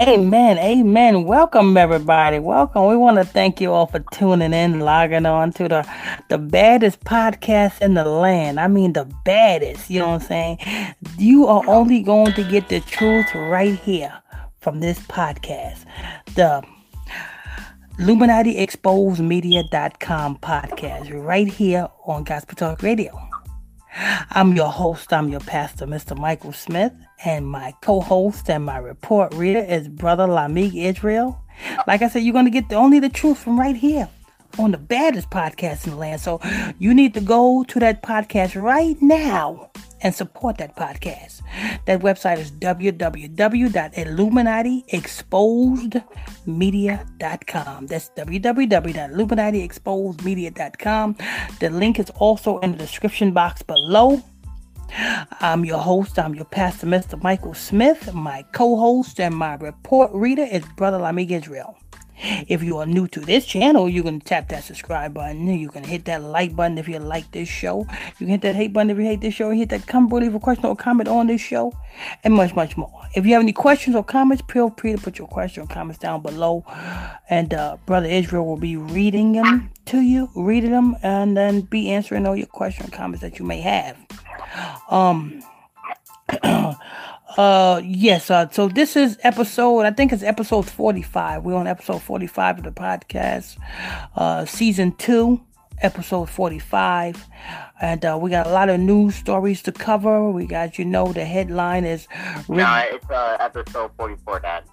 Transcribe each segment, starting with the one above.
Amen. Amen. Welcome everybody. Welcome. We want to thank you all for tuning in, logging on to the the baddest podcast in the land. I mean the baddest, you know what I'm saying? You are only going to get the truth right here from this podcast. The Illuminati Exposed Media.com podcast right here on Gospel Talk Radio. I'm your host, I'm your pastor, Mr. Michael Smith, and my co-host and my report reader is Brother Lamick Israel. Like I said, you're gonna get the, only the truth from right here on the baddest podcast in the land. So you need to go to that podcast right now and support that podcast. That website is www.illuminatiexposedmedia.com. That's www.illuminatiexposedmedia.com. The link is also in the description box below. I'm your host, I'm your pastor, Mr. Michael Smith. My co host and my report reader is Brother Lamick Israel. If you are new to this channel, you can tap that subscribe button. You can hit that like button if you like this show. You can hit that hate button if you hate this show. Hit that comment, leave a question or comment on this show, and much, much more. If you have any questions or comments, feel free to put your question or comments down below, and uh, Brother Israel will be reading them to you, reading them, and then be answering all your questions and comments that you may have. Um. Uh, yes. Uh, so this is episode. I think it's episode forty-five. We're on episode forty-five of the podcast, uh, season two, episode forty-five, and uh, we got a lot of news stories to cover. We got, you know, the headline is. No, it's uh, episode forty-four, Dad.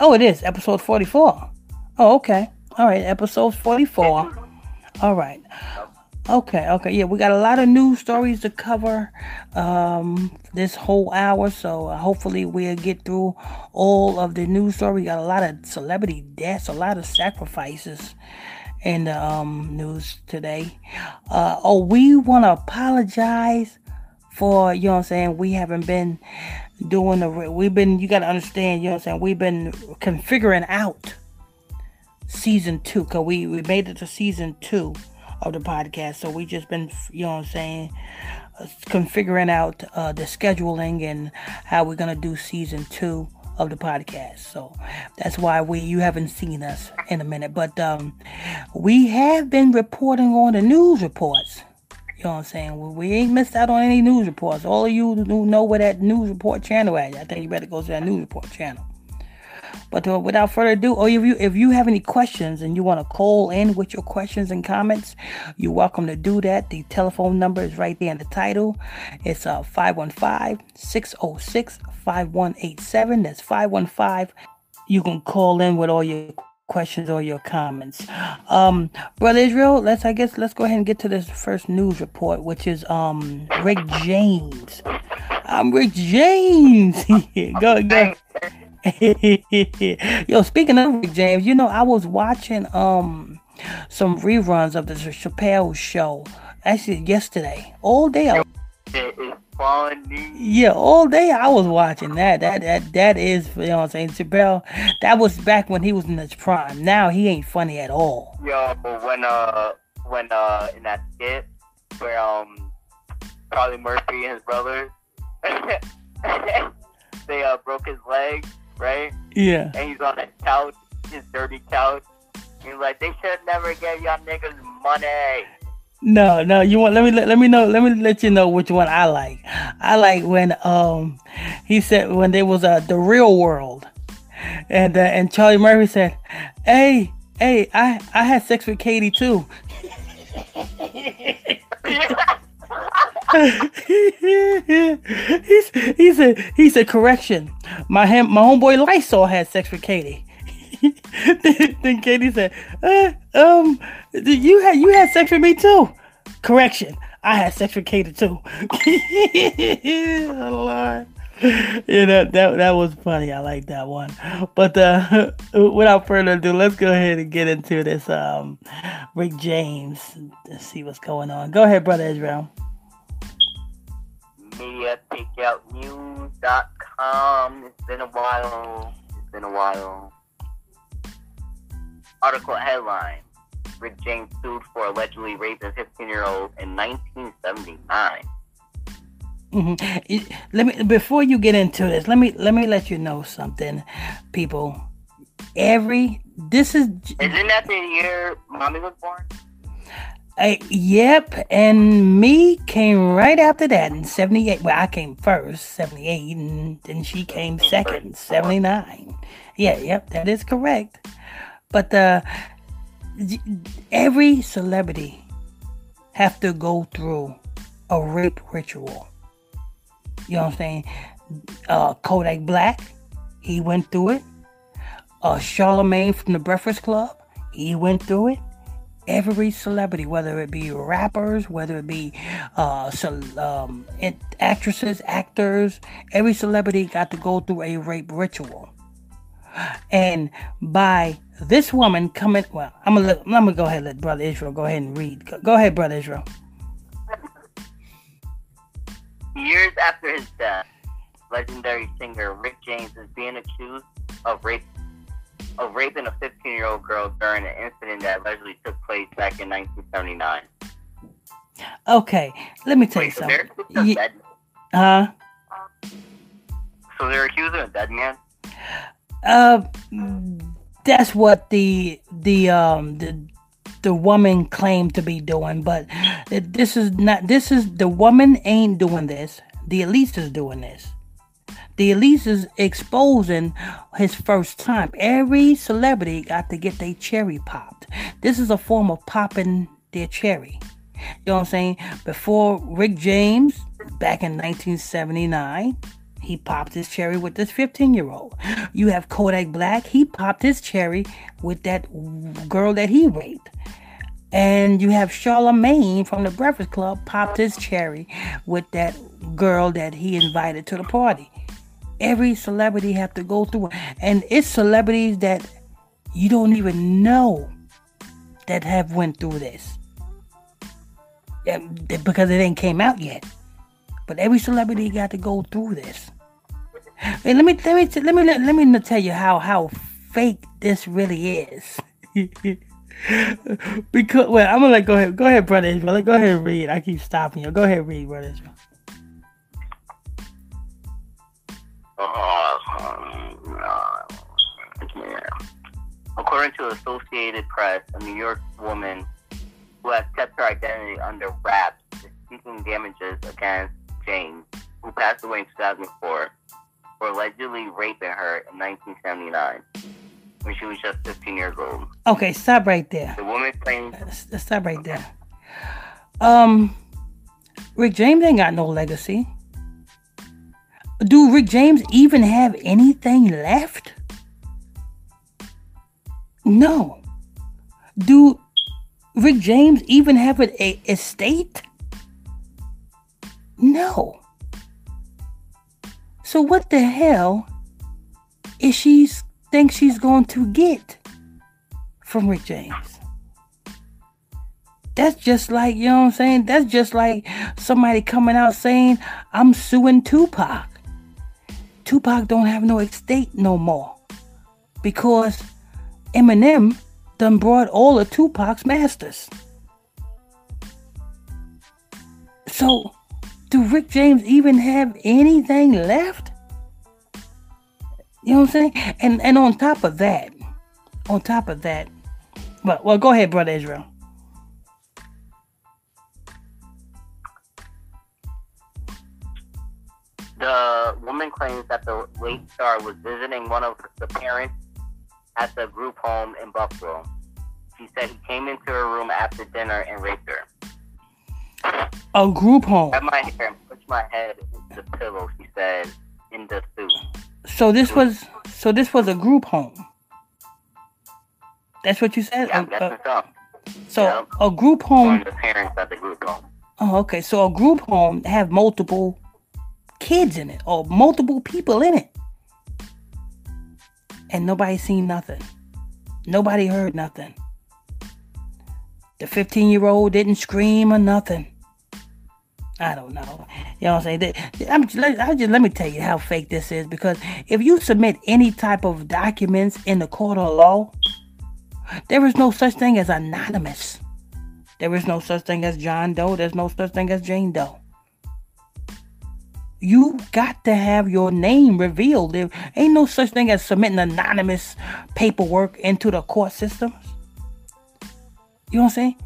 Oh, it is episode forty-four. Oh, okay. All right, episode forty-four. All right. Okay, okay, yeah, we got a lot of news stories to cover um, this whole hour, so uh, hopefully we'll get through all of the news story. We got a lot of celebrity deaths, a lot of sacrifices in the um, news today. Uh, oh, we want to apologize for you know what I'm saying. We haven't been doing the. We've been. You got to understand. You know what I'm saying. We've been configuring out season two because we we made it to season two of the podcast. So we just been, you know I'm saying, uh, configuring out uh, the scheduling and how we're gonna do season two of the podcast. So that's why we you haven't seen us in a minute. But um, we have been reporting on the news reports. You know what I'm saying? We ain't missed out on any news reports. All of you who know where that news report channel at, I think you better go to that news report channel. But uh, without further ado, or if you if you have any questions and you want to call in with your questions and comments, you're welcome to do that. The telephone number is right there in the title. It's uh 515-606-5187. That's 515. You can call in with all your questions or your comments. Um, Brother Israel, let's I guess let's go ahead and get to this first news report, which is um Rick James. I'm Rick James. go go. Yo, speaking of Rick James, you know, I was watching um some reruns of the Chappelle show actually yesterday. All day I funny. Yeah, all day I was watching that. That that that is you know what I'm saying. Chappelle, that was back when he was in his prime. Now he ain't funny at all. Yeah, but when uh when uh in that skit where um Charlie Murphy and his brother they uh broke his leg right? Yeah. And he's on a couch, his dirty couch. He's like, they should never give y'all niggas money. No, no, you want let me let, let me know let me let you know which one I like. I like when um he said when there was uh the real world, and uh, and Charlie Murphy said, "Hey, hey, I I had sex with Katie too." He's, he said he said correction. My ham, my homeboy Lysol had sex with Katie. then, then, Katie said, uh, um, you had you had sex with me too. Correction. I had sex with Katie too. oh, Lord. Yeah, that, that that was funny. I like that one. But uh, without further ado, let's go ahead and get into this um, Rick James. Let's see what's going on. Go ahead, brother Israel mediatakeoutnews.com. Um, it's been a while. It's been a while. Article headline: Rick James sued for allegedly raping a 15-year-old in 1979. Mm-hmm. Let me before you get into this. Let me let me let you know something, people. Every this is isn't that the year mommy was born? Uh, yep, and me came right after that in 78. Well, I came first, 78, and then she came second, 79. Yeah, yep, that is correct. But uh, every celebrity have to go through a rape ritual. You know what I'm saying? Uh, Kodak Black, he went through it. Uh, Charlemagne from the Breakfast Club, he went through it every celebrity, whether it be rappers, whether it be uh, so, um, actresses, actors, every celebrity got to go through a rape ritual. And by this woman coming, well, I'm gonna let, I'm gonna go ahead let Brother Israel go ahead and read. Go, go ahead, Brother Israel. Years after his death, legendary singer Rick James is being accused of rape of raping a 15 year old girl during an incident that allegedly took place back in 1979. Okay, let me tell Wait, you so something. Yeah, uh, so they're accusing a dead man. Uh, that's what the the um the the woman claimed to be doing, but this is not. This is the woman ain't doing this. The elite is doing this the Elise is exposing his first time. Every celebrity got to get their cherry popped. This is a form of popping their cherry. You know what I'm saying? Before Rick James, back in 1979, he popped his cherry with this 15 year old. You have Kodak Black, he popped his cherry with that girl that he raped. And you have Charlemagne from the Breakfast Club popped his cherry with that girl that he invited to the party every celebrity have to go through. And it's celebrities that you don't even know that have went through this. Because it ain't came out yet. But every celebrity got to go through this. And let me let me let me let, let me tell you how how fake this really is. Because well i'm gonna let go ahead go ahead brother. Israel. go ahead and read. I keep stopping you. Go ahead and read brother. Israel. According to Associated Press, a New York woman who has kept her identity under wraps is seeking damages against James, who passed away in 2004, for allegedly raping her in 1979 when she was just 15 years old. Okay, stop right there. The woman claims. Stop right there. Um, Rick James ain't got no legacy. Do Rick James even have anything left? No. Do Rick James even have an a estate? No. So what the hell is she think she's going to get from Rick James? That's just like, you know what I'm saying? That's just like somebody coming out saying, I'm suing Tupac. Tupac don't have no estate no more because Eminem done brought all of Tupac's masters. So, do Rick James even have anything left? You know what I'm saying? And and on top of that, on top of that, well, well, go ahead, brother Israel. The woman claims that the late star was visiting one of the parents at the group home in Buffalo. She said he came into her room after dinner and raped her. A group home. Cut my hair and pushed my head into the pillow. She said in the suit. So this was so this was a group home. That's what you said. Yeah, that's uh, so yeah. a group home. The parents at the group home. Oh, okay. So a group home have multiple kids in it or multiple people in it. And nobody seen nothing. Nobody heard nothing. The 15 year old didn't scream or nothing. I don't know. You know what I'm saying? I'm just, I just let me tell you how fake this is because if you submit any type of documents in the court of law, there is no such thing as anonymous. There is no such thing as John Doe. There's no such thing as Jane Doe. You got to have your name revealed. There ain't no such thing as submitting anonymous paperwork into the court systems. You know what I'm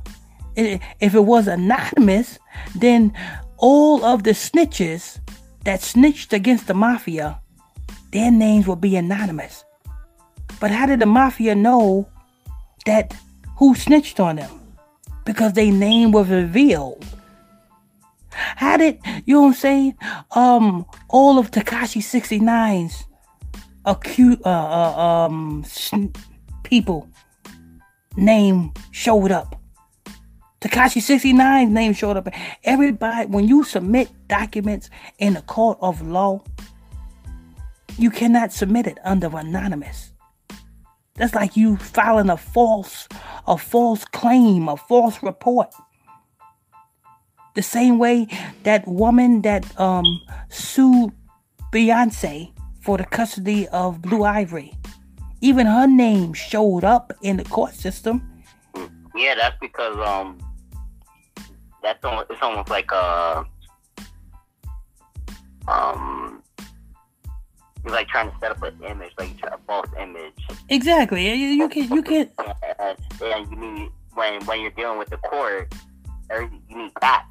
saying? If it was anonymous, then all of the snitches that snitched against the mafia, their names will be anonymous. But how did the mafia know that who snitched on them? Because their name was revealed. How did you know what I'm saying? Um, all of Tekashi 69's acute uh, uh um people name showed up. Tekashi 69's name showed up. Everybody, when you submit documents in a court of law, you cannot submit it under anonymous. That's like you filing a false, a false claim, a false report. The same way that woman that um sued Beyonce for the custody of Blue Ivy, even her name showed up in the court system. Yeah, that's because um that's almost, it's almost like a um you're like trying to set up an image, like a false image. Exactly. You, you can you can. And, and you need when when you're dealing with the court, you need that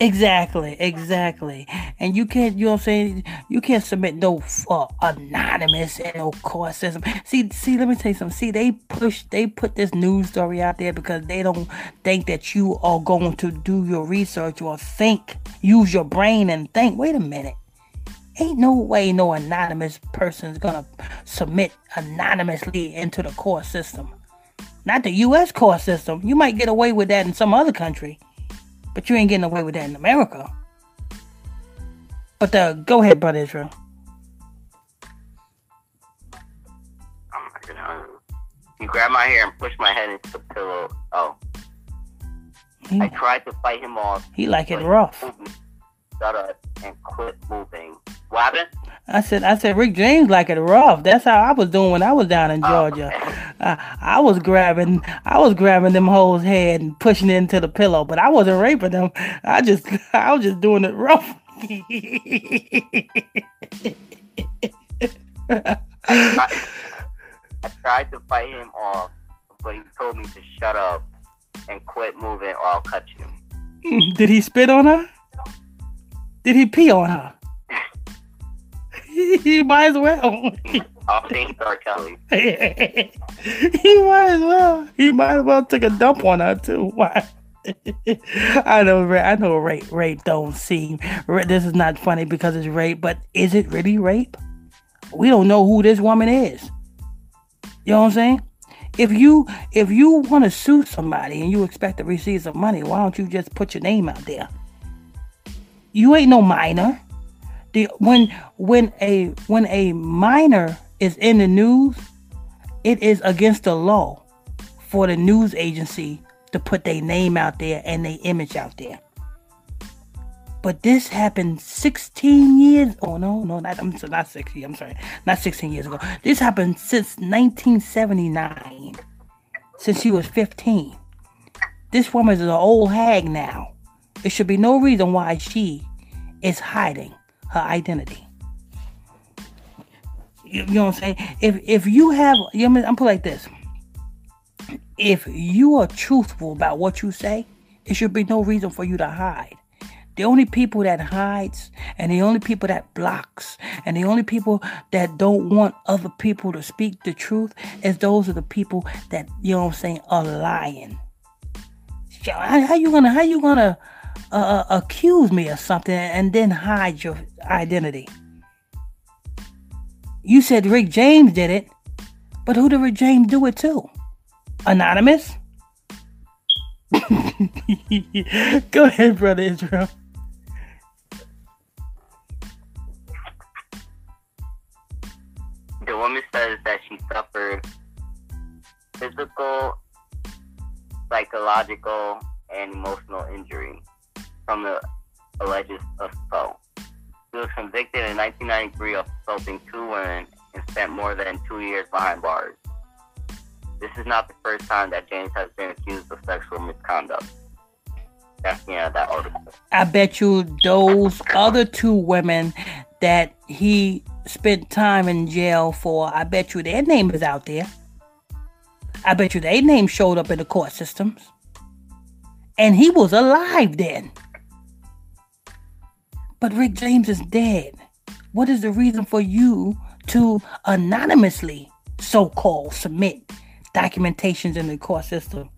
Exactly, exactly. And you can't, you know what I'm saying? You can't submit no uh, anonymous and no court system. See, see, let me tell you something. See, they push, they put this news story out there because they don't think that you are going to do your research or think, use your brain and think, wait a minute. Ain't no way no anonymous person is gonna submit anonymously into the court system. Not the U.S. court system. You might get away with that in some other country. But you ain't getting away with that in America. But uh, go ahead, brother Israel. I'm not gonna. He grabbed my hair and pushed my head into the pillow. Oh. He, I tried to fight him off. He like it rough. Shut up and quit moving. What happened? I said, I said, Rick James like it rough. That's how I was doing when I was down in oh, Georgia. Oh, okay. I was grabbing, I was grabbing them hoes' head and pushing it into the pillow, but I wasn't raping them. I just, I was just doing it rough. I, I tried to fight him off, but he told me to shut up and quit moving, or I'll cut you. Did he spit on her? Did he pee on her? he might as well. I'll think R. Kelly. he might as well. He might as well take a dump on her too. Why? I know, I know, rape, rape don't seem. This is not funny because it's rape, but is it really rape? We don't know who this woman is. You know what I'm saying? If you if you want to sue somebody and you expect to receive some money, why don't you just put your name out there? You ain't no minor the when when a when a minor is in the news, it is against the law for the news agency to put their name out there and their image out there. But this happened 16 years. Oh no, no, not I'm not 60. I'm sorry, not 16 years ago. This happened since 1979. Since she was 15. This woman is an old hag now. There should be no reason why she is hiding her identity. You, you know what I'm saying? If if you have, you know, I'm put like this. If you are truthful about what you say, it should be no reason for you to hide. The only people that hides and the only people that blocks and the only people that don't want other people to speak the truth is those are the people that you know what I'm saying are lying. How, you gonna how you gonna uh, uh, accuse me of something and then hide your identity. You said Rick James did it, but who did Rick James do it to? Anonymous? Go ahead, brother Israel. The woman says that she suffered physical, psychological, and emotional injury from the alleged assault. He was convicted in 1993 of assaulting two women and spent more than two years behind bars. This is not the first time that James has been accused of sexual misconduct. That's the end of that article. I bet you those other two women that he spent time in jail for, I bet you their name is out there. I bet you their name showed up in the court systems. And he was alive then. But Rick James is dead. What is the reason for you to anonymously so called submit documentations in the court system?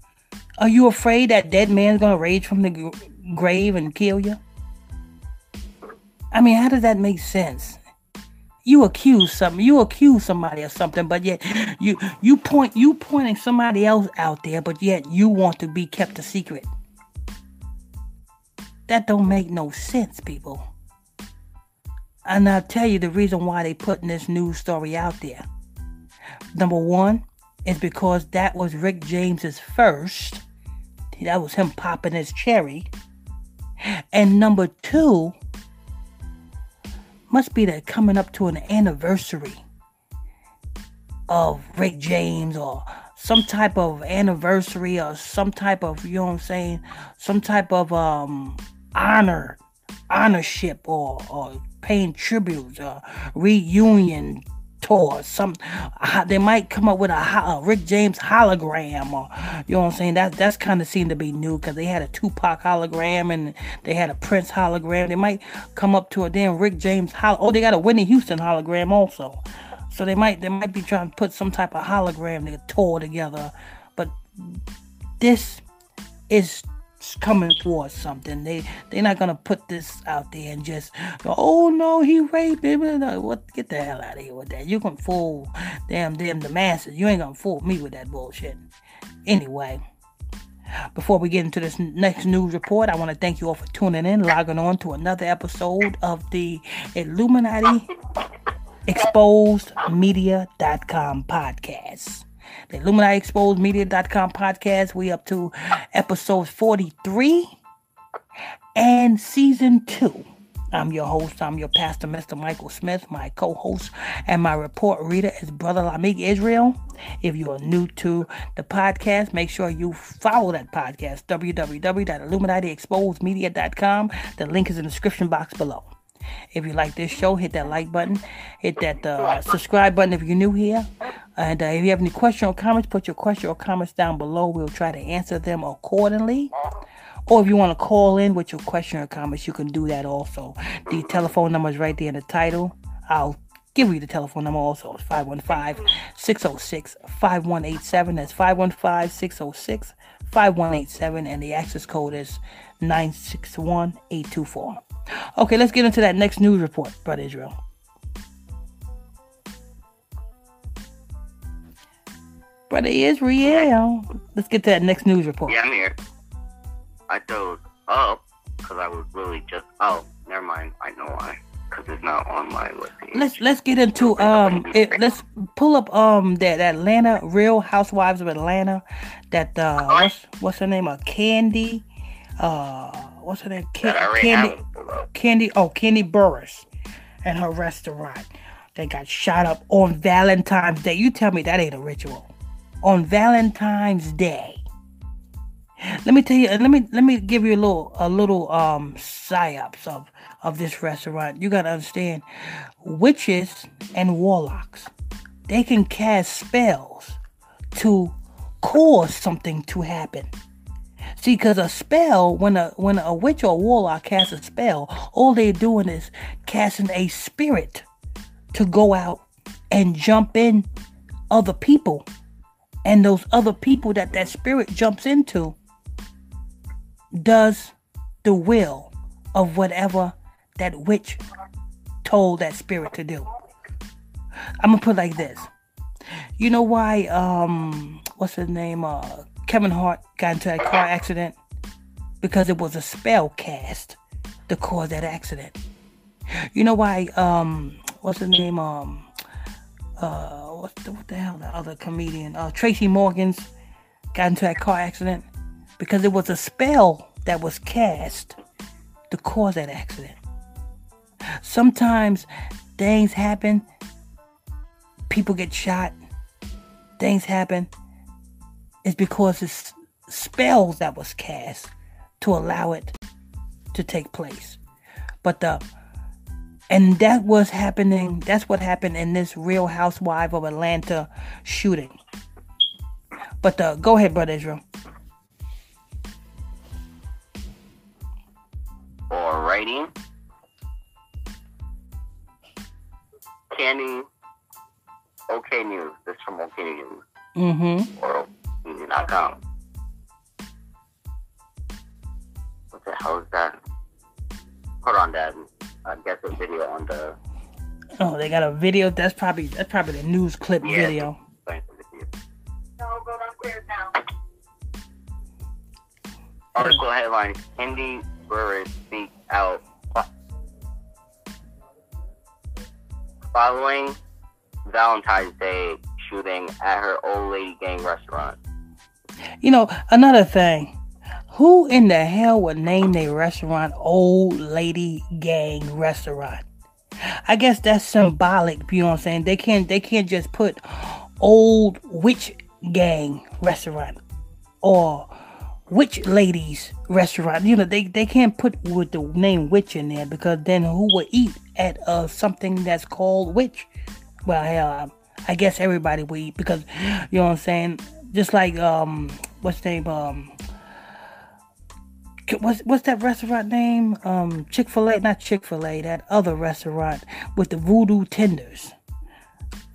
Are you afraid that dead man's gonna rage from the grave and kill you? I mean, how does that make sense? You accuse something, you accuse somebody of something, but yet you you point you pointing somebody else out there, but yet you want to be kept a secret. That don't make no sense, people. And I'll tell you the reason why they putting this news story out there. Number one is because that was Rick James's first. That was him popping his cherry. And number two must be that coming up to an anniversary of Rick James or some type of anniversary or some type of you know what I'm saying, some type of um honor, honorship or or paying tributes or uh, reunion tour. Some uh, they might come up with a, a, Rick James hologram, or you know what I'm saying. That that's kind of seemed to be new because they had a Tupac hologram and they had a Prince hologram. They might come up to a damn Rick James hol. Oh, they got a Whitney Houston hologram also. So they might they might be trying to put some type of hologram to tour together, but this is coming towards something. They they're not gonna put this out there and just go, oh no, he raped him. What get the hell out of here with that. You can fool damn damn the masses. You ain't gonna fool me with that bullshit. Anyway. Before we get into this next news report, I want to thank you all for tuning in, logging on to another episode of the Illuminati Exposed Media.com podcast the Illuminati Exposed Media.com podcast. We up to episode 43 and season two. I'm your host. I'm your pastor, Mr. Michael Smith. My co-host and my report reader is Brother Lamick Israel. If you are new to the podcast, make sure you follow that podcast, www.illuminatiexposedmedia.com. The link is in the description box below. If you like this show, hit that like button, hit that uh, subscribe button if you're new here. And uh, if you have any question or comments, put your question or comments down below. We'll try to answer them accordingly. Or if you want to call in with your question or comments, you can do that also. The telephone number is right there in the title. I'll give you the telephone number also. It's 515 606 5187. That's 515 606 5187. And the access code is 961 824. Okay, let's get into that next news report, Brother Israel. Brother Israel. Let's get to that next news report. Yeah, I'm here. I chose up because I was really just. Oh, never mind. I know why. Because it's not on my list. Let's let's get into um. It, let's pull up um that Atlanta Real Housewives of Atlanta. That uh, what's what's her name? Uh, Candy. Uh, what's her name? Can, Kandi. Kandi. Oh, Kandi Burruss and her restaurant. They got shot up on Valentine's Day. You tell me that ain't a ritual. On Valentine's Day. Let me tell you. Let me let me give you a little a little um psyops of of this restaurant. You gotta understand, witches and warlocks, they can cast spells to cause something to happen. See, because a spell, when a when a witch or a warlock casts a spell, all they're doing is casting a spirit to go out and jump in other people, and those other people that that spirit jumps into does the will of whatever that witch told that spirit to do. I'm gonna put like this. You know why? Um, what's his name? Uh, Kevin Hart got into that car accident because it was a spell cast to cause that accident. You know why? Um, what's his name? Um, uh, what's the, what the hell? The other comedian, uh, Tracy Morgan's got into that car accident because it was a spell that was cast to cause that accident. Sometimes things happen, people get shot, things happen. It's because it's spells that was cast to allow it to take place. But the and that was happening that's what happened in this real housewife of Atlanta shooting. But uh, go ahead, brother Israel. Alrighty. Kandi. OK News. This from OK News. Mm-hmm. Or Easy.com. What the hell is that? Hold on, Dad. I guess a video on the. Oh, they got a video. That's probably that's probably the news clip yeah. video. Article headline: Kandi Burruss speaks out following Valentine's Day shooting at her old lady gang restaurant. You know, another thing. Who in the hell would name their restaurant Old Lady Gang Restaurant? I guess that's symbolic, you know what I'm saying? They can't they can't just put old witch gang restaurant or witch ladies restaurant. You know, they, they can't put with the name witch in there because then who would eat at uh, something that's called witch? Well, hell, I guess everybody would eat because you know what I'm saying. Just like um, what's the name um. What's what's that restaurant name? Um, Chick Fil A, not Chick Fil A. That other restaurant with the voodoo tenders.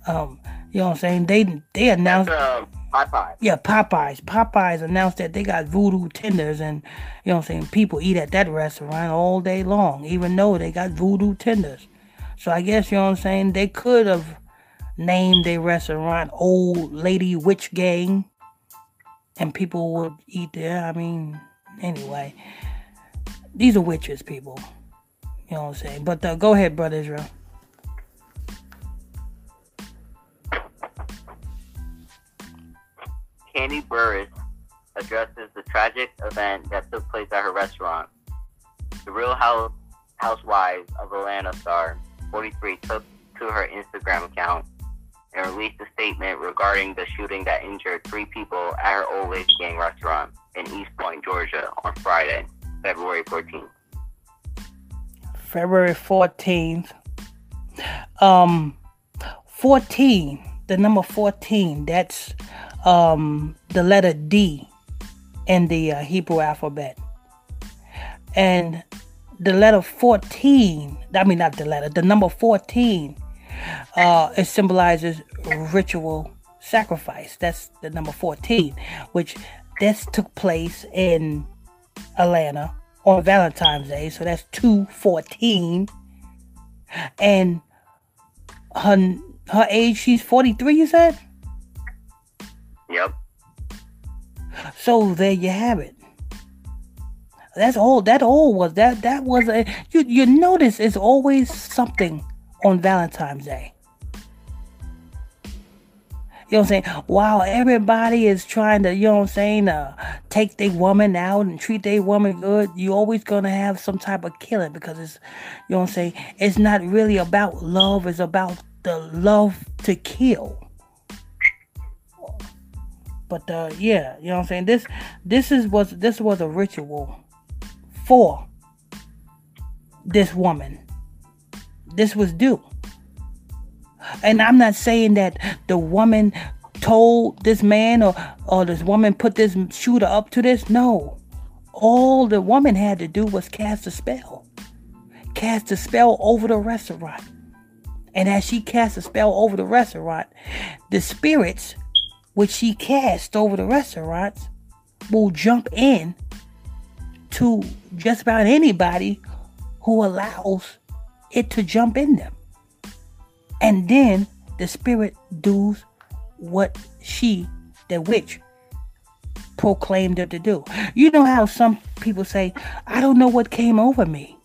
Um, you know what I'm saying? They they announced. Uh, Popeyes. Yeah, Popeyes. Popeyes announced that they got voodoo tenders, and you know what I'm saying. People eat at that restaurant all day long, even though they got voodoo tenders. So I guess you know what I'm saying. They could have named their restaurant Old Lady Witch Gang, and people would eat there. I mean, anyway, these are witches, people. You know what I'm saying. But uh, go ahead, brother Israel. Kandi Burruss addresses the tragic event that took place at her restaurant. The Real House Housewives of Atlanta star 43 took to her Instagram account and released a statement regarding the shooting that injured three people at her old lady gang restaurant in East Point, Georgia on Friday, February 14th. February 14th. Um 14, the number 14, that's um, the letter D in the uh, Hebrew alphabet. And the letter 14, I mean, not the letter, the number 14, uh, it symbolizes ritual sacrifice. That's the number 14, which this took place in Atlanta on Valentine's Day. So that's 214. And her, her age, she's 43, you said? Yep. So there you have it. That's all. That all was that. That was a. You you notice it's always something on Valentine's Day. You know what I'm saying? While everybody is trying to, you know what I'm saying, uh, take their woman out and treat their woman good, you're always gonna have some type of killing because it's, you know what I'm saying. It's not really about love. It's about the love to kill. But uh, yeah, you know what I'm saying. This this is was this was a ritual for this woman. This was due. And I'm not saying that the woman told this man or or this woman put this shooter up to this. No. All the woman had to do was cast a spell. Cast a spell over the restaurant. And as she cast a spell over the restaurant, the spirits which she cast over the restaurants will jump in to just about anybody who allows it to jump in them. And then the spirit does what she, the witch, proclaimed her to do. You know how some people say, I don't know what came over me.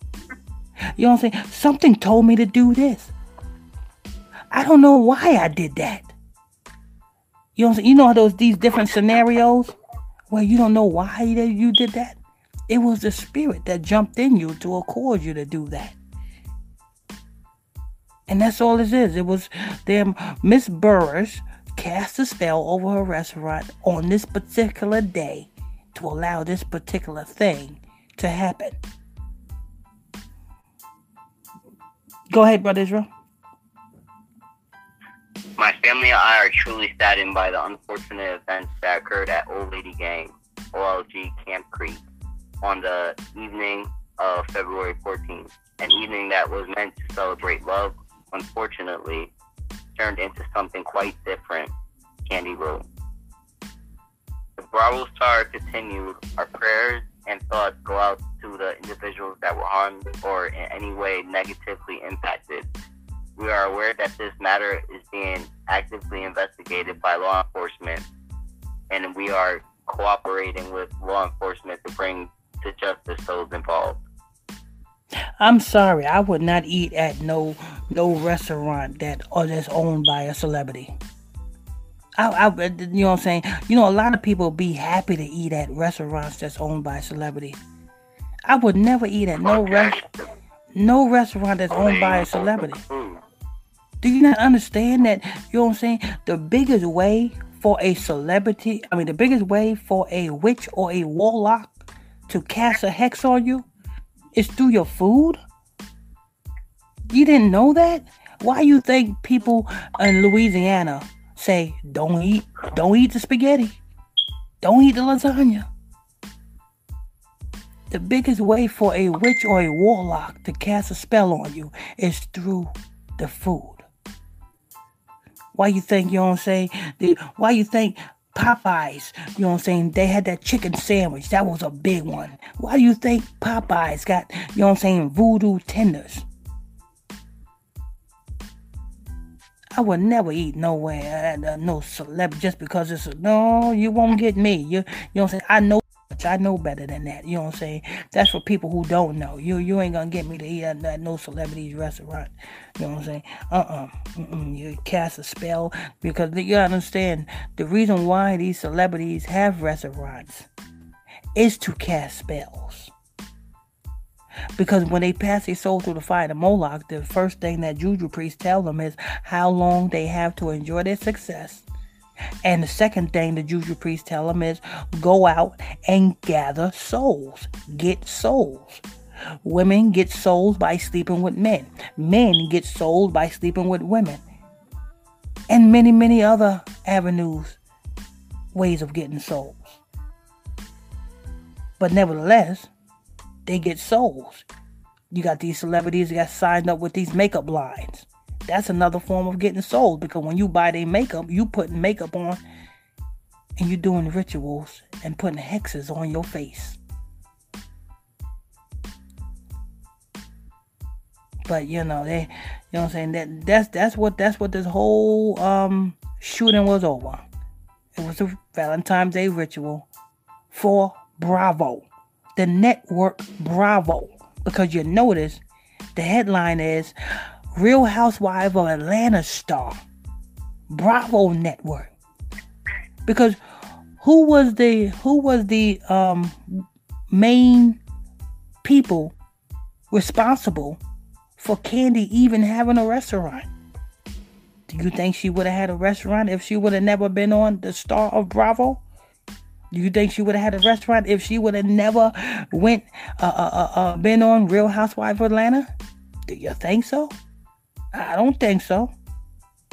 You know what I'm saying? Something told me to do this. I don't know why I did that. You know, you know those these different scenarios where you don't know why you did that. It was the spirit that jumped in you to cause you to do that. And that's all it is. It was them Miss Burruss cast a spell over her restaurant on this particular day to allow this particular thing to happen. Go ahead, Brother Israel. My family and I are truly saddened by the unfortunate events that occurred at Old Lady Gang, OLG Camp Creek, on the evening of February 14th. An evening that was meant to celebrate love, unfortunately, turned into something quite different Kandi wrote. The Bravo Star continued. Our prayers and thoughts go out to the individuals that were harmed or in any way negatively impacted. We are aware that this matter is being actively investigated by law enforcement, and we are cooperating with law enforcement to bring to justice those involved. I'm sorry, I would not eat at no no restaurant that or that's owned by a celebrity. I, I, you know what I'm saying? You know, a lot of people be happy to eat at restaurants that's owned by a celebrity. I would never eat at no rest, no restaurant that's owned by a celebrity. Do you not understand that? You know what I'm saying? The biggest way for a celebrity, I mean, the biggest way for a witch or a warlock to cast a hex on you is through your food. You didn't know that? Why you think people in Louisiana say don't eat don't eat the spaghetti don't eat the lasagna the biggest way for a witch or a warlock to cast a spell on you is through the food why you think you saying the, why you think Popeyes, you know what I'm saying? They had that chicken sandwich. That was a big one. Why do you think Popeyes got, you know what I'm saying, voodoo tenders? I would never eat nowhere, uh, no celebrity just because it's no. You won't get me. You, you know what I'm saying? I know. I know better than that. You know what I'm saying? That's for people who don't know. You you ain't gonna get me to eat at, at no celebrities restaurant. You know what I'm saying? Uh uh-uh. uh. You cast a spell because you understand the reason why these celebrities have restaurants is to cast spells. Because when they pass their soul through the fire to Moloch, the first thing that Juju priests tell them is how long they have to enjoy their success. And the second thing the Juju priests tell them is go out and gather souls. Get souls. Women get souls by sleeping with men. Men get souls by sleeping with women. And many, many other avenues, ways of getting souls. But nevertheless, they get souls. You got these celebrities that got signed up with these makeup lines. That's another form of getting sold because when you buy their makeup, you putting makeup on and you're doing rituals and putting hexes on your face. But you know, they you know what I'm saying? That that's that's what that's what this whole um shooting was over. It was a Valentine's Day ritual for Bravo the network Bravo because you notice the headline is Real Housewife of Atlanta star Bravo Network because who was the who was the um, main people responsible for Kandi even having a restaurant? Do you think she would have had a restaurant if she would have never been on the star of Bravo? Do you think she would have had a restaurant if she would have never went uh, uh, uh, uh, been on Real Housewives of Atlanta? Do you think so? I don't think so.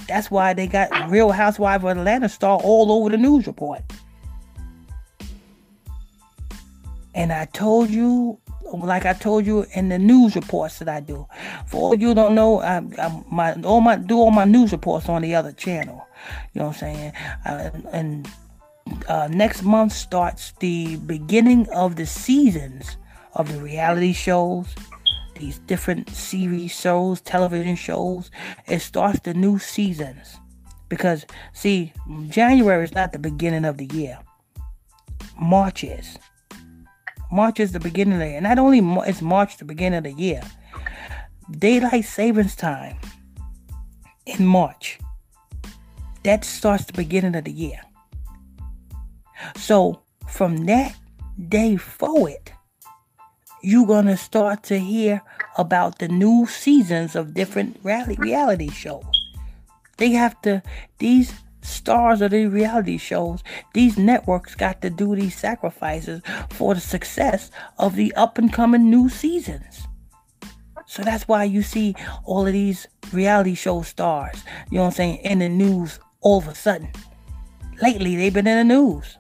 That's why they got Real Housewives of Atlanta star all over the news report. And I told you, like I told you in the news reports that I do. For all you don't know, I, I my all my do all my news reports on the other channel. You know what I'm saying? Uh, and uh, next month starts the beginning of the seasons of the reality shows, these different series shows, television shows. It starts the new seasons. Because, see, January is not the beginning of the year, March is. March is the beginning of the year. Not only is March the beginning of the year, daylight savings time in March. That starts the beginning of the year. So from that day forward, you're going to start to hear about the new seasons of different reality, shows. They have to, these stars of these reality shows, these networks got to do these sacrifices for the success of the up and coming new seasons. So that's why you see all of these reality show stars, you know what I'm saying, in the news all of a sudden. Lately, they've been in the news.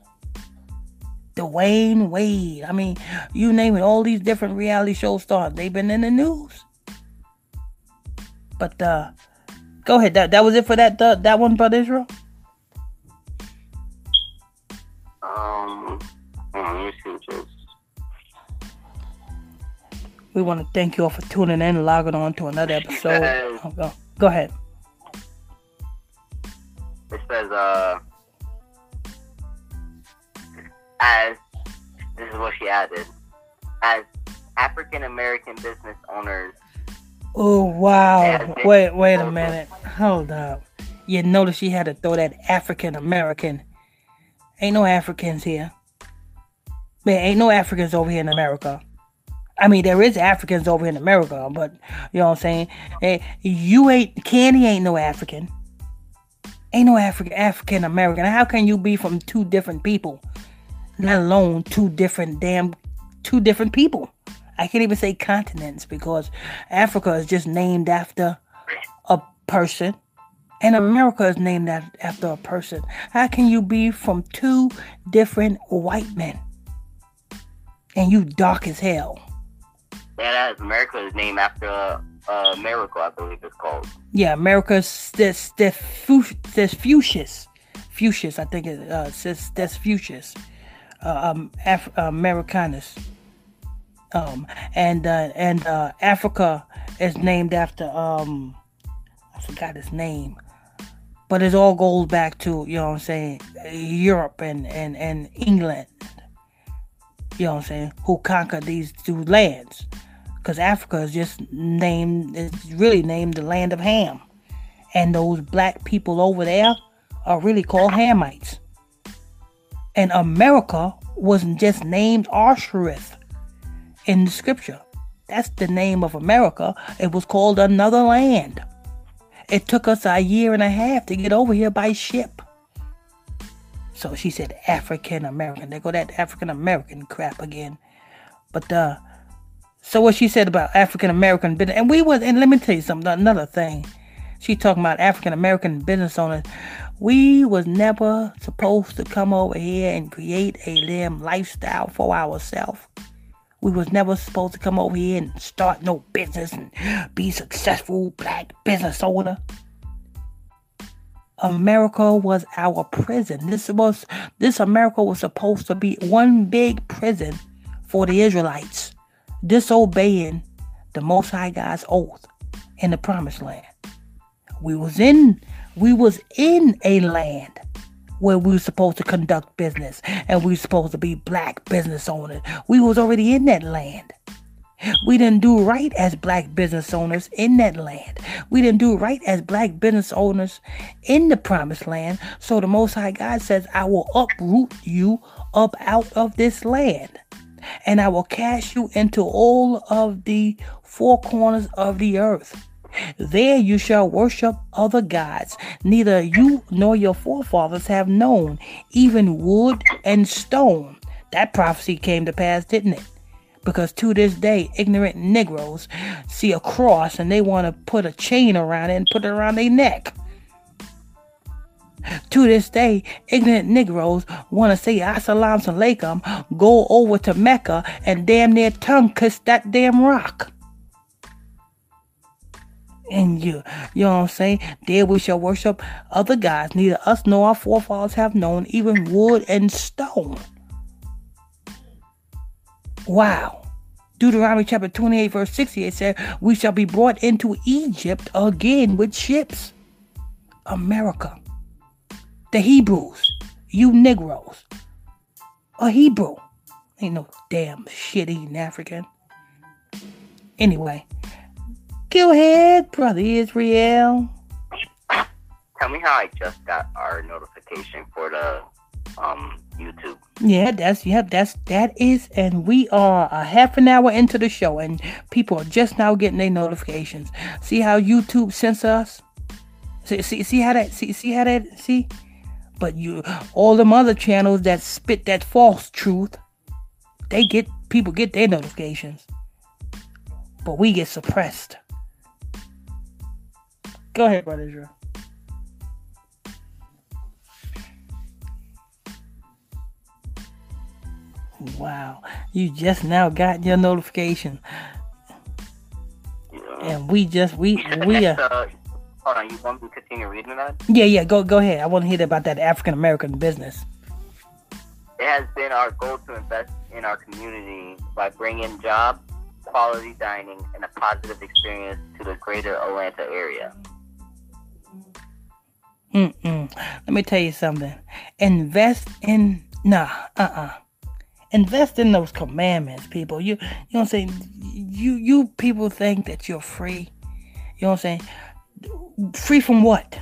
Dwyane Wade. I mean, you name it, all these different reality show stars, they've been in the news. But uh go ahead. That that was it for that uh, that one, Brother Israel? Um, let me just. We want to thank you all for tuning in and logging on to another episode. Oh, go, go ahead. It says, uh, as this is what she added, as African American business owners. Oh wow! Wait, wait a minute. Hold up. You notice she had to throw that African American. Ain't no Africans here. Man, ain't no Africans over here in America. I mean, there is Africans over here in America, but you know what I'm saying? Hey, you ain't Kandi ain't no African. Ain't no African African American. How can you be from two different people? Let alone two different damn two different people. I can't even say continents because Africa is just named after a person and America is named after a person. How can you be from two different white men? And you dark as hell. Yeah, that is America is named after uh, America, I believe it's called. Yeah, America's this this Vespucius. Vespucius, I think it uh says this Vespucius. Uh, um Af- uh, Americanus. Um and uh and uh Africa is named after um I forgot his name. But it all goes back to, you know what I'm saying, Europe and, and, and England. You know what I'm saying? Who conquered these two lands because Africa is just named, it's really named the land of Ham. And those black people over there are really called Hamites. And America wasn't just named Arsareth in the scripture. That's the name of America. It was called another land. It took us a year and a half to get over here by ship. So she said African American. They go that African American crap again. But uh so what she said about African American business, and we was, and let me tell you something, another thing. She talking about African American business owners. We was never supposed to come over here and create a damn lifestyle for ourselves. We was never supposed to come over here and start no business and be successful black business owner. America was our prison. This was this America was supposed to be one big prison for the Israelites disobeying the Most High God's oath in the Promised Land. We was in we was in a land where we were supposed to conduct business and we were supposed to be black business owners. We was already in that land. We didn't do right as black business owners in that land. We didn't do right as black business owners in the promised land. So the Most High God says, I will uproot you up out of this land and I will cast you into all of the four corners of the earth. There you shall worship other gods, neither you nor your forefathers have known, even wood and stone. That prophecy came to pass, didn't it? Because to this day, ignorant Negroes see a cross and they want to put a chain around it and put it around their neck. To this day, ignorant Negroes want to say Assalamu alaikum, go over to Mecca and damn near tongue kiss that damn rock. And you, you know what I'm saying? There we shall worship other gods, neither us nor our forefathers have known, even wood and stone. Wow. Deuteronomy chapter 28, verse 68 said, We shall be brought into Egypt again with ships. America the Hebrews, you Negroes, a Hebrew. Ain't no damn shit eating African. Anyway, go ahead, brother Israel. Tell me how I just got our notification for the um YouTube. Yeah, that's yeah, that's that is, and we are a half an hour into the show, and people are just now getting their notifications. See how YouTube censor us? See, see, see how that? See, see how that? See, but you, all them other channels that spit that false truth, they get people get their notifications, but we get suppressed. Go ahead, brother Drew. Wow, you just now got your notification, Yeah. and we just we we are. uh, hold on, you want me to continue reading that? Yeah, yeah. Go go ahead. I want to hear about that African American business. It has been our goal to invest in our community by bringing jobs, quality dining, and a positive experience to the greater Atlanta area. Mm-mm. Let me tell you something. Invest in nah, uh-uh. Invest in those commandments, people. You you know what I'm saying? You you people think that you're free. You know what I'm saying? Free from what?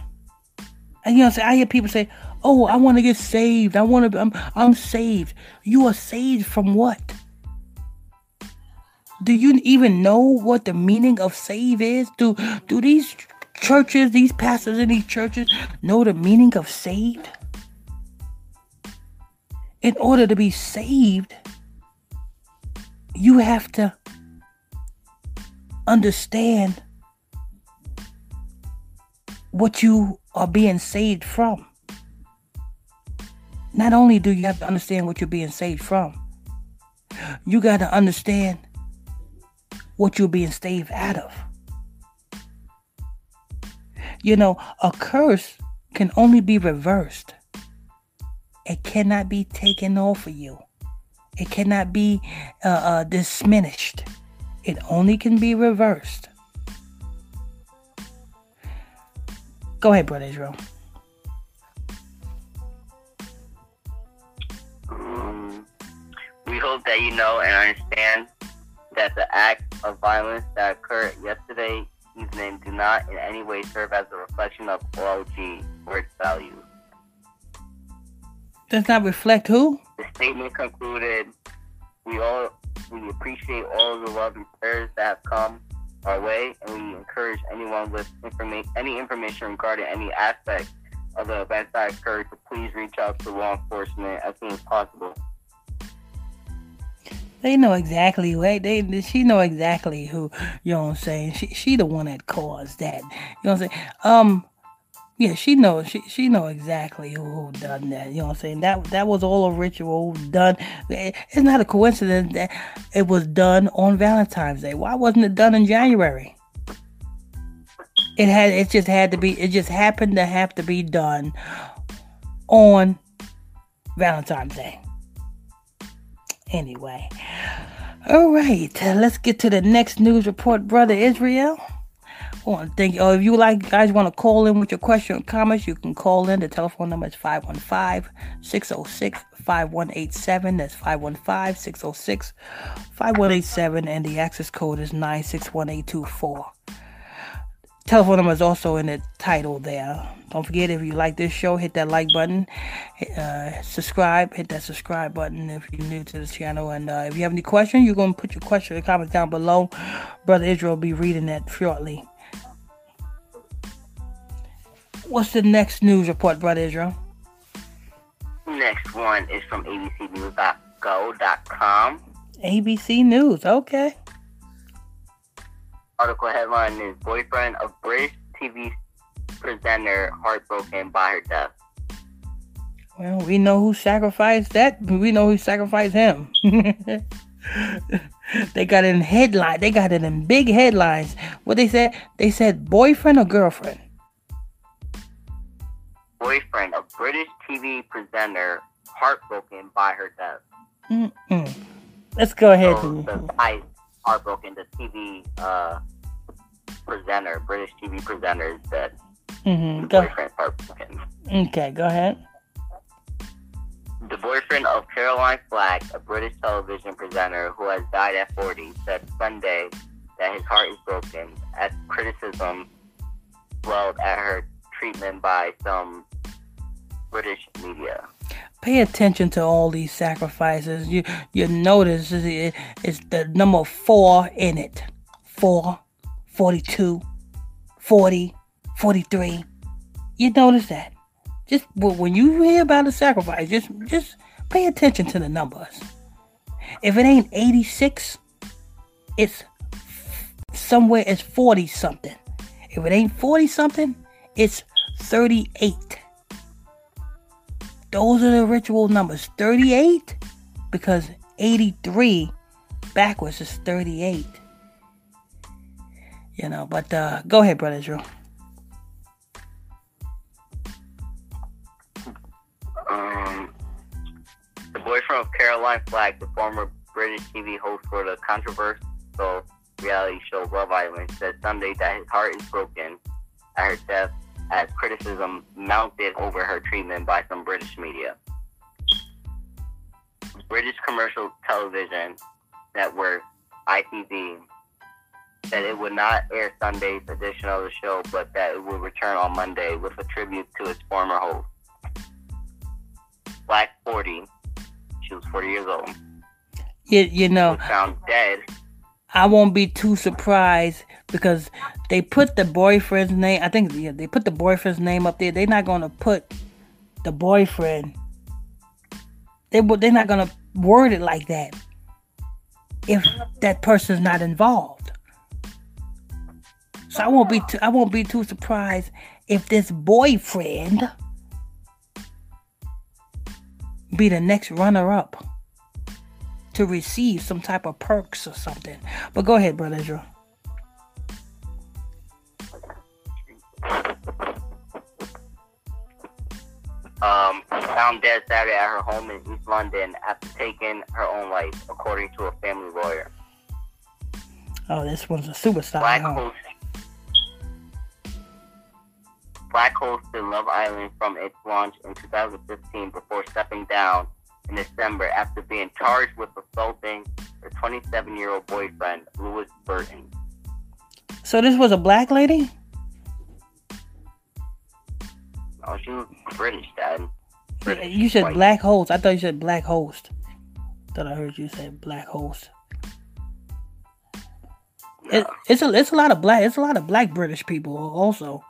And you know what I'm saying? I hear people say, "Oh, I want to get saved. I want to. I'm I'm saved." You are saved from what? Do you even know what the meaning of save is? Do do these churches, these pastors in these churches know the meaning of saved? In order to be saved, you have to understand what you are being saved from. Not only do you have to understand what you're being saved from, you got to understand what you're being saved out of. You know, a curse can only be reversed. It cannot be taken off of you. It cannot be uh, uh, diminished. It only can be reversed. Go ahead, Brother Israel. Um, we hope that you know and understand that the act of violence that occurred yesterday evening do not in any way serve as a reflection of OLG or its values. Does not reflect who? The statement concluded, we all we appreciate all of the love and prayers that have come our way, and we encourage anyone with informa- any information regarding any aspect of the events that occurred to please reach out to law enforcement as soon as possible. They know exactly who. They, she know exactly who. You know what I'm saying? She she the one that caused that. You know what I'm saying? Um, yeah, she knows. She she know exactly who, who done that. You know what I'm saying? That that was all a ritual done. It- It's not a coincidence that it was done on Valentine's Day. Why wasn't it done in January? It had. It just had to be. It just happened to have to be done on Valentine's Day. Anyway, all right. uh, let's get to the next news report, brother Israel. I want to thank you. Oh, if you like, guys, want to call in with your question or comments, you can call in. The telephone number is 515 606 5187. That's 515 606 5187. And the access code is 961824. Telephone number is also in the title there. Don't forget if you like this show, hit that like button, uh, subscribe, hit that subscribe button if you're new to the channel. And uh, if you have any questions, you're gonna put your question in the comments down below. Brother Israel will be reading that shortly. What's the next news report, Brother Israel? Next one is from abcnews.go.com. ABC News. Okay. Article headline is Boyfriend of British TV presenter heartbroken by her death. Well, we know who sacrificed that. We know who sacrificed him. they got in headline. They got it in big headlines. What they said? They said boyfriend or girlfriend. Boyfriend of British TV presenter heartbroken by her death. Mm-mm. Let's go ahead. So and- the heartbroken, the TV uh, presenter, British TV presenter is dead. Mhm. Go. Boyfriend heartbroken. Okay, go ahead. The boyfriend of Caroline Flack, a British television presenter who has died at 40, said Sunday that his heart is broken as criticism swelled at her treatment by some British media. pay attention to all these sacrifices. You you notice it, it's the number four in it. 4, 42, 40, 43. You notice that. Just when you hear about a sacrifice, just just pay attention to the numbers. If it ain't 86, it's somewhere it's 40 something. If it ain't 40 something, it's 38. Those are the ritual numbers. 38 because 83 backwards is 38. You know, but uh, go ahead, brother Drew. Um, the boyfriend of Caroline Flack, the former British TV host for the controversial reality show Love Island, said Sunday that his heart is broken at her death as criticism mounted over her treatment by some British media. British commercial television network ITV said it would not air Sunday's edition of the show, but that it would return on Monday with a tribute to its former host. Black 40, she was 40 years old. You, you know, found dead. I won't be too surprised because they put the boyfriend's name. I think yeah, they put the boyfriend's name up there. They're not gonna put the boyfriend. They they're not gonna word it like that if that person's not involved. So I won't be too, I won't be too surprised if this boyfriend be the next runner up to receive some type of perks or something. But go ahead, brother Drew. Um, found dead Saturday at her home in East London after taking her own life, according to a family lawyer. Oh, this one's a suicide. Black huh? host, Black hosted Love Island from its launch in 2015 before stepping down in December after being charged with assaulting her 27 year old boyfriend, Louis Burton. So this was a black lady? Oh, she was British, Dad. British, you said white. black host. I thought you said black host. Thought I heard you say black host. No. It, it's a it's a lot of black it's a lot of black British people also.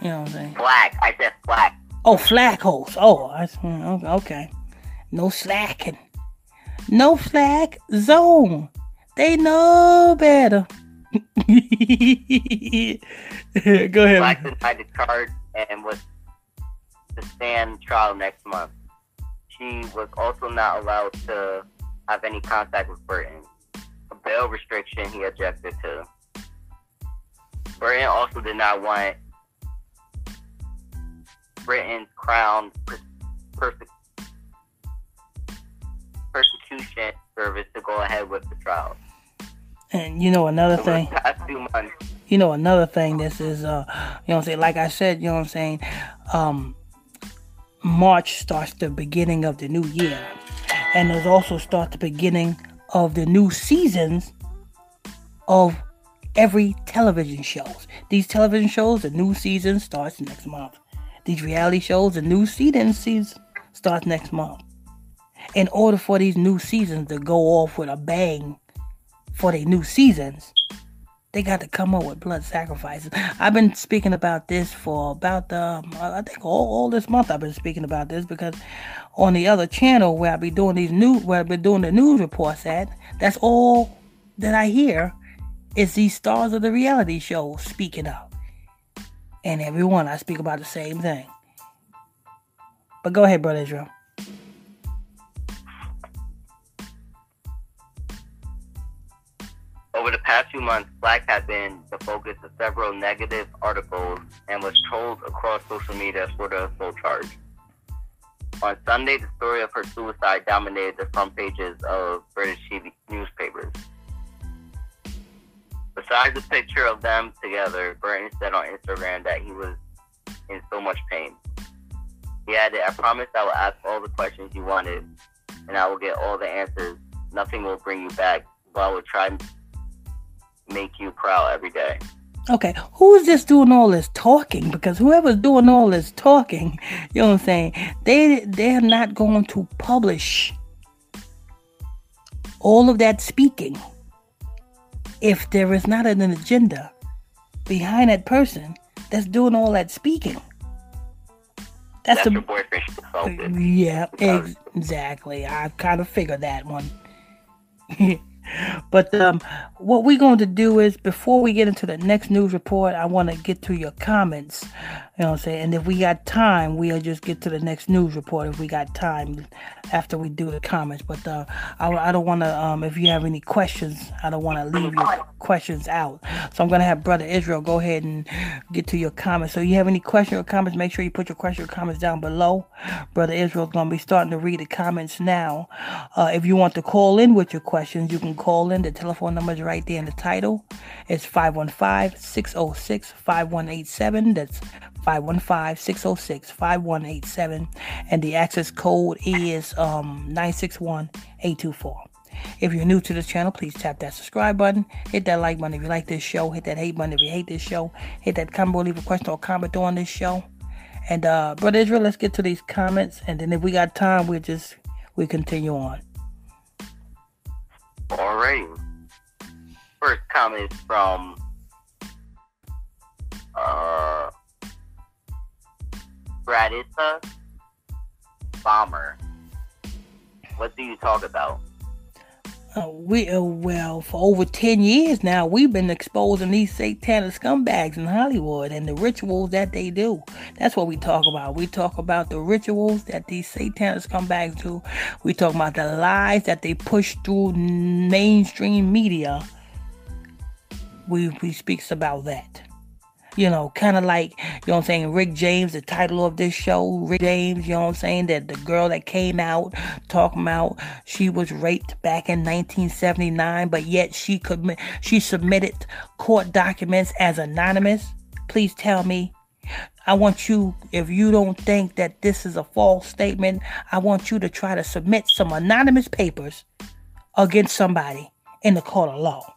You know what I'm saying? Black. I said black. Oh, flag host. Oh, I, hmm, okay. No slacking. No slack zone. They know better. Go ahead. Black the charge and was to stand trial next month. She was also not allowed to have any contact with Burton. A bail restriction he objected to. Burton also did not want Britain's crown persecution persecution service to go ahead with the trial. And you know another thing. You know another thing. This is uh, you know I'm saying. Like I said, you know what I'm saying. Um, March starts the beginning of the new year, and it also starts the beginning of the new seasons of every television shows. These television shows, the new season starts next month. These reality shows, the new season season starts next month in order for these new seasons to go off with a bang for the new seasons, they got to come up with blood sacrifices. I've been speaking about this for about um, I think all, all this month. I've been speaking about this because on the other channel where I be doing these new where I've been doing the news reports at, that's all that I hear is these stars of the reality show speaking up, and everyone I speak about the same thing. But go ahead, brother Israel. Over the past few months, Flack had been the focus of several negative articles and was trolled across social media for the assault charge. On Sunday, the story of her suicide dominated the front pages of British TV newspapers. Besides the picture of them together, Burton said on Instagram that he was in so much pain. He added, I promise I will ask all the questions you wanted, and I will get all the answers. Nothing will bring you back, but I will try and make you proud every day. Okay, who is this doing all this talking? Because whoever's doing all this talking, you know what I'm saying, they they're not going to publish all of that speaking if there is not an agenda behind that person that's doing all that speaking. That's, That's your boyfriend. Yeah, ex- exactly. I kind of figured that one. But um, what we're going to do is before we get into the next news report, I want to get to your comments. You know what I'm saying? And if we got time, we'll just get to the next news report if we got time after we do the comments. But uh, I, I don't want to, um, if you have any questions, I don't want to leave your questions out. So I'm going to have Brother Israel go ahead and get to your comments. So if you have any questions or comments, make sure you put your question or comments down below. Brother Israel's going to be starting to read the comments now. Uh, if you want to call in with your questions, you can call in. The telephone number is right there in the title. It's 515 606 5187. That's 515-606-5187 and the access code is um 961-824 if you're new to this channel please tap that subscribe button hit that like button if you like this show hit that hate button if you hate this show hit that comment leave a question or comment on this show. And uh brother israel let's get to these comments and then if we got time we'll just we continue on. All right. First comment from Gradita Bomber. What do you talk about? Uh, we uh, well for over 10 years now we've been exposing these satanic scumbags in hollywood and the rituals that they do. That's what we talk about. We talk about the rituals that these satanic scumbags do. We talk about the lies that they push through mainstream media. We we speaks about that you know, kind of like, you know I'm saying, Rick James, the title of this show, Rick James, you know I'm saying, that the girl that came out talking about she was raped back in 1979, but yet she could she submitted court documents as anonymous. Please tell me. I want you, if you don't think that this is a false statement, I want you to try to submit some anonymous papers against somebody in the court of law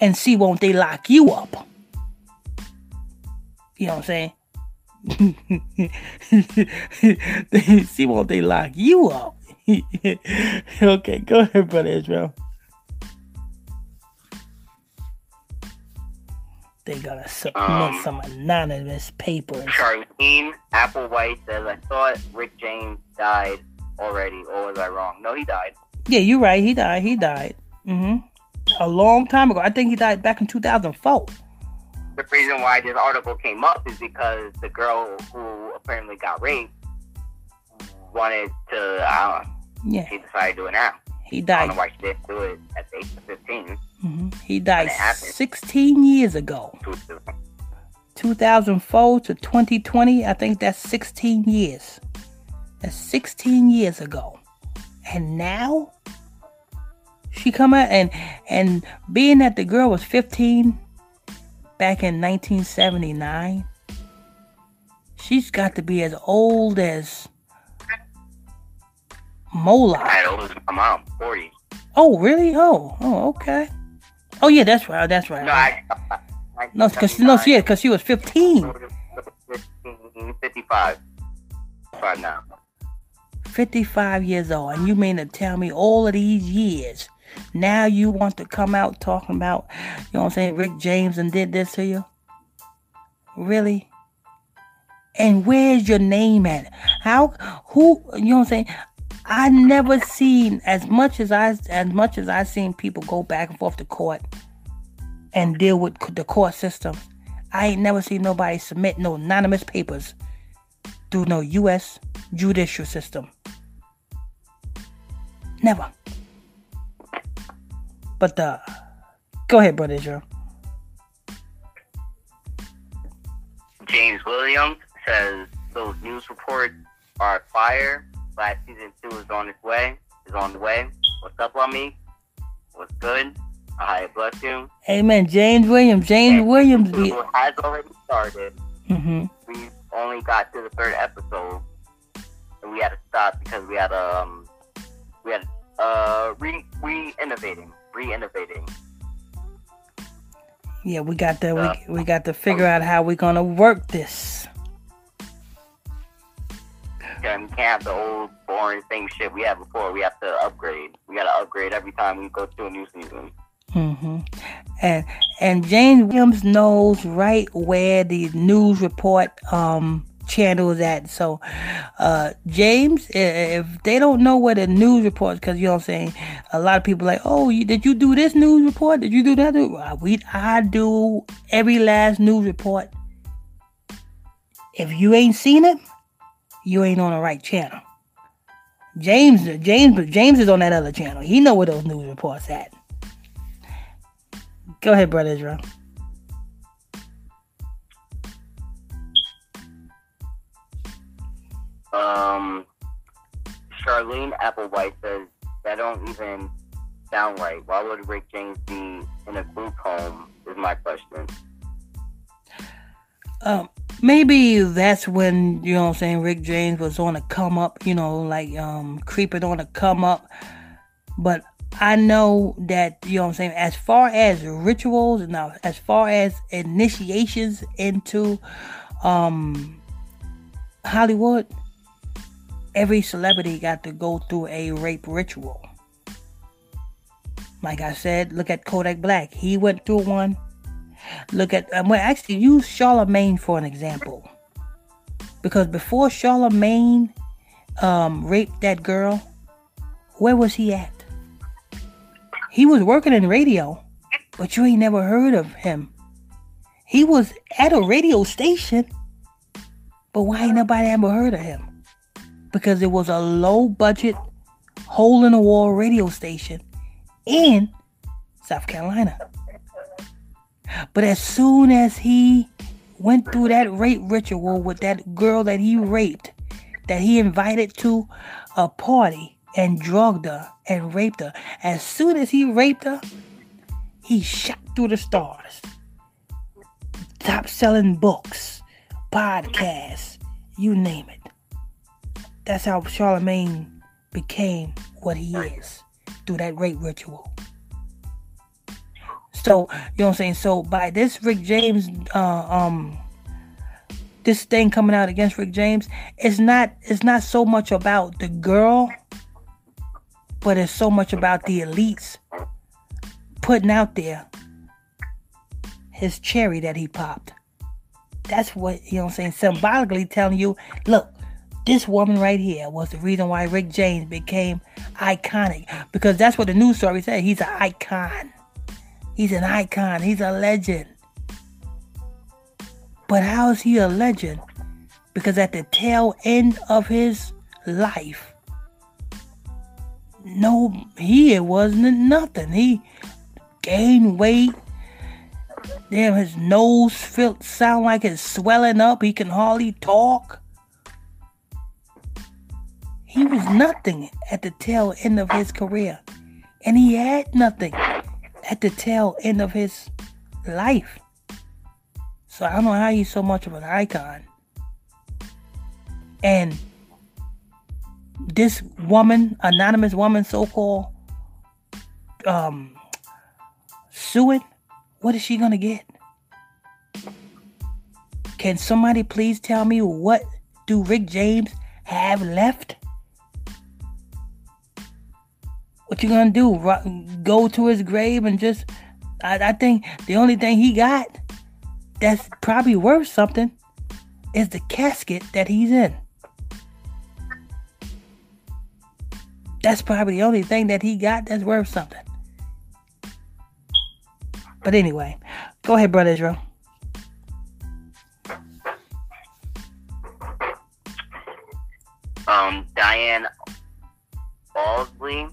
and see won't they lock you up. You know what I'm saying? they See what they lock you up. okay, go ahead, brother Israel. They gotta submit um, some anonymous papers. Charlene Applewhite says, "I thought Rick James died already, or was I wrong? No, he died. Yeah, you're right. He died. He died. Mm-hmm. A long time ago. I think he died back in 2004 the reason why this article came up is because the girl who apparently got raped wanted to. I don't know. Yeah. She decided to do it now. He died. I don't know why she didn't do it at the age of 15. Mm-hmm. He died 16 years ago. 2004 to 2020, I think that's 16 years. That's 16 years ago. And now she come out and and being that the girl was 15 back in 1979, she's got to be as old as Moloch. As old as my mom, 40. Oh, really? Oh, oh, okay. Oh, yeah, that's right. That's right. No, I, I, no, because no, yeah, because she was 15. 55. Five now. 55 years old, and you mean to tell me all of these years now you want to come out talking about, you know what I'm saying, Rick James and did this to you? Really? And where's your name at? How who you know what I'm saying? I never seen as much as I as much as I seen people go back and forth to court and deal with the court system. I ain't never seen nobody submit no anonymous papers through no U.S. judicial system. Never. But uh, go ahead, brother Israel. James Williams says those news reports are fire. Last season two is on its way. Is on the way. What's up, on me? What's good? I bless you. Amen. James Williams. James and Williams be- has already started. Mm-hmm. We only got to the third episode, and we had to stop because we had um we had uh re re innovating re-innovating. Yeah, we got to uh, we, we got to figure out how we're gonna work this. Yeah, we can't have the old boring same shit we had before. We have to upgrade. We got to upgrade every time we go to a new season. Mm-hmm. And and James Williams knows right where the news report um channel is at. So, uh, James, if they don't know where the news reports, because you know what I'm saying, a lot of people like, oh, you, did you do this news report? Did you do that? Uh, we I do every last news report. If you ain't seen it, you ain't on the right channel. James, James, James is on that other channel. He know where those news reports at. Go ahead, brother Israel. Um, Charlene Applewhite says that don't even sound right. Why would Rick James be in a group home? Is my question. Um, maybe that's when you know what I'm saying. Rick James was on a come up, you know, like um creeping on a come up. But I know that you know what I'm saying. As far as rituals, and now as far as initiations into um Hollywood, every celebrity got to go through a rape ritual. Like I said, look at Kodak Black. He went through one. Look at, um, well, actually, use Charlamagne for an example. Because before Charlamagne um, raped that girl, where was he at? He was working in radio, but you ain't never heard of him. He was at a radio station, but why ain't nobody ever heard of him? Because it was a low budget, hole in the wall radio station in South Carolina. But as soon as he went through that rape ritual with that girl that he raped, that he invited to a party and drugged her and raped her, as soon as he raped her, he shot through the stars. Top selling books, podcasts, you name it that's how Charlamagne became what he is through that rape ritual. So, you know what I'm saying? So by this Rick James uh, um this thing coming out against Rick James, it's not it's not so much about the girl, but it's so much about the elites putting out there his cherry that he popped. That's what you know what I'm saying, symbolically telling you, look, this woman right here was the reason why Rick James became iconic because that's what the news story said. He's an icon. He's an icon. He's a legend. But how is he a legend? Because at the tail end of his life, no, he wasn't nothing. He gained weight. Damn, his nose felt sound like it's swelling up. He can hardly talk. He was nothing at the tail end of his career. And he had nothing at the tail end of his life. So I don't know how he's so much of an icon. And this woman, anonymous woman, so called, um, suing, what is she gonna get? Can somebody please tell me what do Rick James have left? What you gonna do? Go to his grave and just? I, I think the only thing he got that's probably worth something is the casket that he's in. That's probably the only thing that he got that's worth something. But anyway, go ahead, brother Israel. Um, Diane Balsley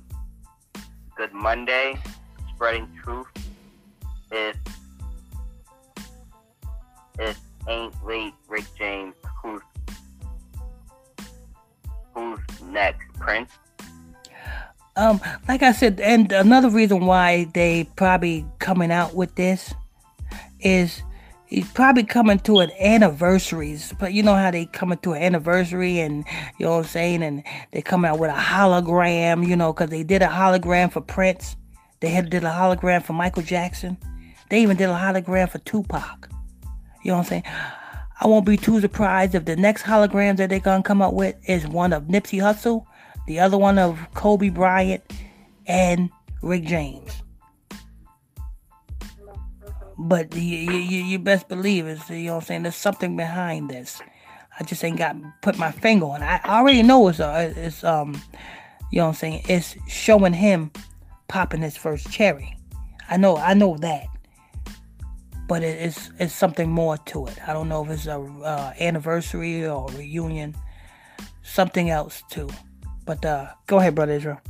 Good Monday, spreading truth. If it ain't late, Rick James, who's who's next, Prince? Um, like I said, and another reason why they probably coming out with this is he's probably coming to an anniversaries, but you know how they coming to an anniversary and you know what I'm saying, and they come out with a hologram, you know, because they did a hologram for Prince, they had did a hologram for Michael Jackson, they even did a hologram for Tupac. You know what I'm saying? I won't be too surprised if the next hologram that they're gonna come up with is one of Nipsey Hussle, the other one of Kobe Bryant, and Rick James. But you, you, you best believe it's you know what I'm saying. There's something behind this. I just ain't got put my finger on. It. I already know it's uh, it's um, you know what I'm saying. It's showing him popping his first cherry. I know I know that, but it, it's it's something more to it. I don't know if it's a uh, anniversary or reunion, something else too. But uh, go ahead, brother Israel.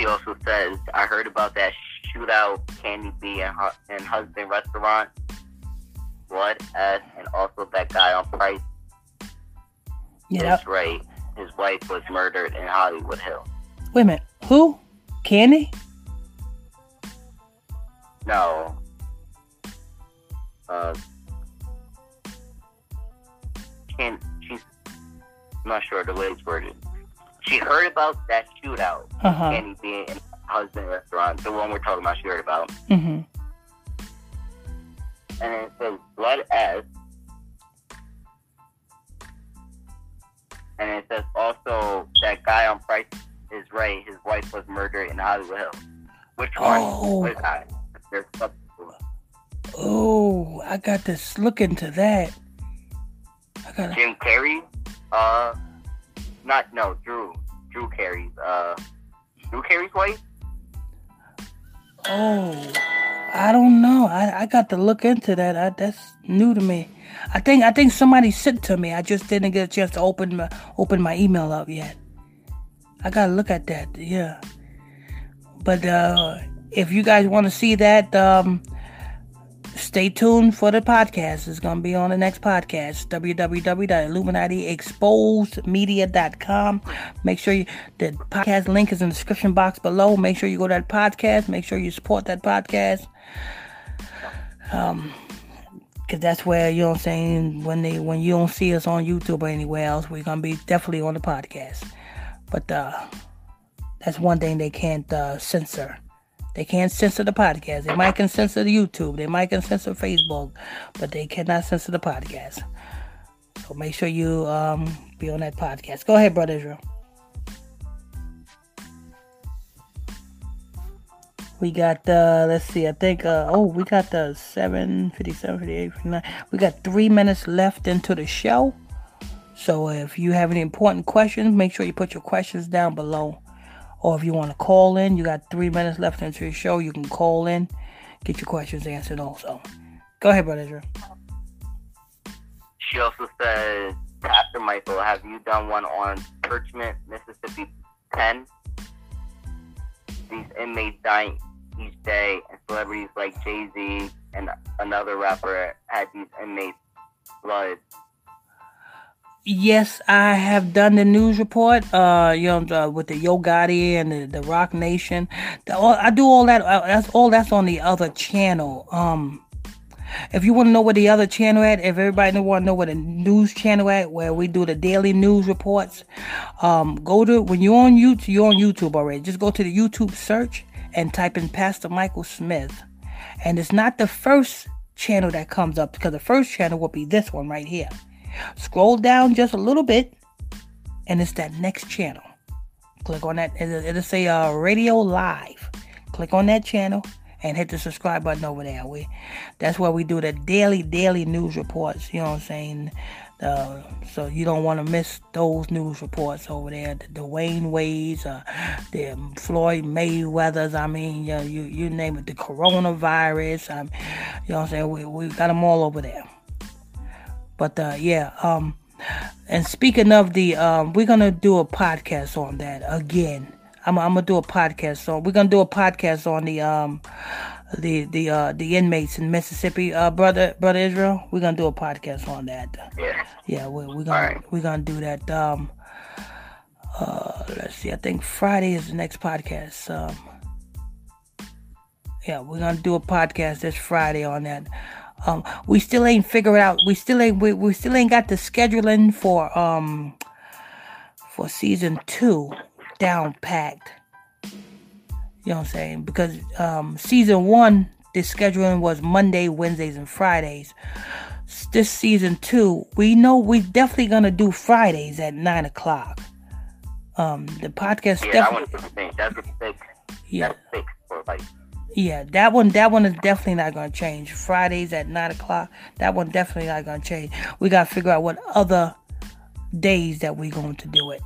She also says, I heard about that shootout Kandi B and, and Husband restaurant. Blood S, and also that guy on Price. Yeah. That's right. His wife was murdered in Hollywood Hill. Wait a minute. Who? Kandi? No. Uh, can she's I'm not sure the way it's worded. She heard about that shootout, Uh-huh. Kandi being in husband restaurant, the one we're talking about. She heard about, Mm-hmm. and it says Blood S, and it says also that guy on Price is right. His wife was murdered in Hollywood Hill. Which one? Oh. Guy? There's something. Oh, I got to look into that. I got. Jim Carrey, uh, not no Drew, Drew Carey's, uh, Drew Carey's wife. Oh, I don't know. I, I got to look into that. I, that's new to me. I think I think somebody sent to me. I just didn't get a chance to open my open my email up yet. I gotta look at that. Yeah. But uh, if you guys want to see that, um, stay tuned for the podcast. It's gonna be on the next podcast. www.illuminatiexposedmedia.com. Make sure you the podcast link is in the description box below. Make sure you go to that podcast. Make sure you support that podcast. Um, cause that's where you know what I'm saying. When they when you don't see us on YouTube or anywhere else, we're gonna be definitely on the podcast. But uh, that's one thing they can't uh, censor. They can't censor the podcast. They might can censor the YouTube. They might can censor Facebook, but they cannot censor the podcast. So make sure you um, be on that podcast. Go ahead, brother Israel. We got uh let's see, I think uh oh we got the 7 57, 58, 59. We got three minutes left into the show. So if you have any important questions, make sure you put your questions down below. Or if you want to call in, you got three minutes left into the show. You can call in, get your questions answered also. Go ahead, brother. She also says, Pastor Michael, have you done one on Parchman, Mississippi 10? These inmates dying each day, and celebrities like Jay Z and another rapper had these inmates' blood. Yes, I have done the news report. Uh, you know, uh, with the Yo Gotti and the, the Roc Nation. The, all, I do all that. Uh, that's all. That's on the other channel. Um, if you want to know where the other channel at, if everybody want to know where the news channel at, where we do the daily news reports, um, go to when you're on YouTube. You're on YouTube already. Just go to the YouTube search and type in Pastor Michael Smith, and it's not the first channel that comes up because the first channel will be this one right here. Scroll down just a little bit, and it's that next channel. Click on that. It'll, say uh, Radio Live. Click on that channel and hit the subscribe button over there. We that's where we do the daily, daily news reports. You know what I'm saying? Uh, so you don't want to miss those news reports over there. The Dwyane Wades, uh, the Floyd Mayweather's. I mean, you, you you name it. The coronavirus. Um, you know what I'm saying? We we got them all over there. But uh, yeah, um, and speaking of the, um, we're gonna do a podcast on that again. I'm, I'm gonna do a podcast on. We're gonna do a podcast on the um, the the uh the inmates in Mississippi. Uh, brother brother Israel, we're gonna do a podcast on that. Yeah. Yeah, we're, we're gonna Alright. we're gonna do that. Um, uh, let's see. I think Friday is the next podcast. Um, yeah, we're gonna do a podcast this Friday on that. Um, we still ain't figured out. We still ain't. We, we still ain't got the scheduling for um for season two down packed. You know what I'm saying? Because um, season one, the scheduling was Monday, Wednesdays, and Fridays. This season two, we know we're definitely gonna do Fridays at nine o'clock. Um, the podcast Yeah, definitely. I want to That's a fix. Yeah, That's fixed for like. Yeah, that one, that one is definitely not gonna change. Fridays at nine o'clock. That one definitely not gonna change. We gotta figure out what other days that we're going to do it.